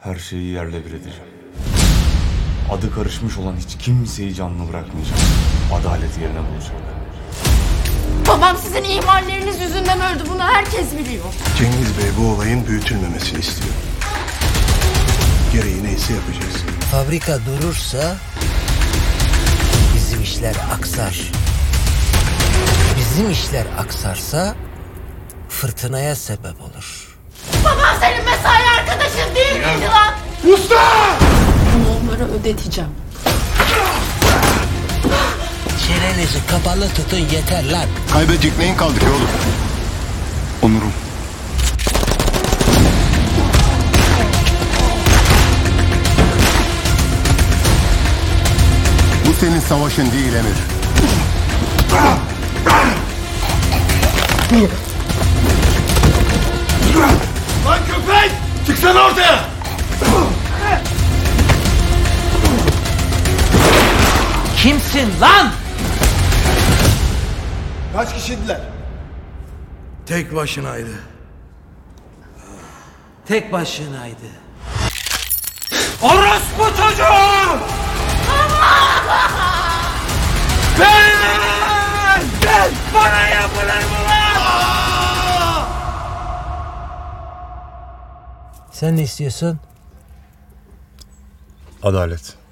Her şeyi yerle bir edeceğim. Adı karışmış olan hiç kimseyi canlı bırakmayacağım. Adalet yerine bulacağım. Babam sizin ihmalleriniz yüzünden öldü. Bunu herkes biliyor. Cengiz Bey bu olayın büyütülmemesini istiyor. Gereği neyse yapacağız. Fabrika durursa bizim işler aksar. Bizim işler aksarsa fırtınaya sebep olur. Babam senin lan? Bunu onlara ödeteceğim. Çenenizi kapalı tutun yeter lan. Kaybedecek neyin kaldı ki oğlum? Onurum. Bu senin savaşın değil Emir. Lan köpek! Çıksana ortaya! Kimsin lan? Kaç kişiydiler? Tek başınaydı. Tek başınaydı. Orospu çocuğu! Ben! Ben! Bana yapılır mı lan? Sen ne istiyorsun? Adalet.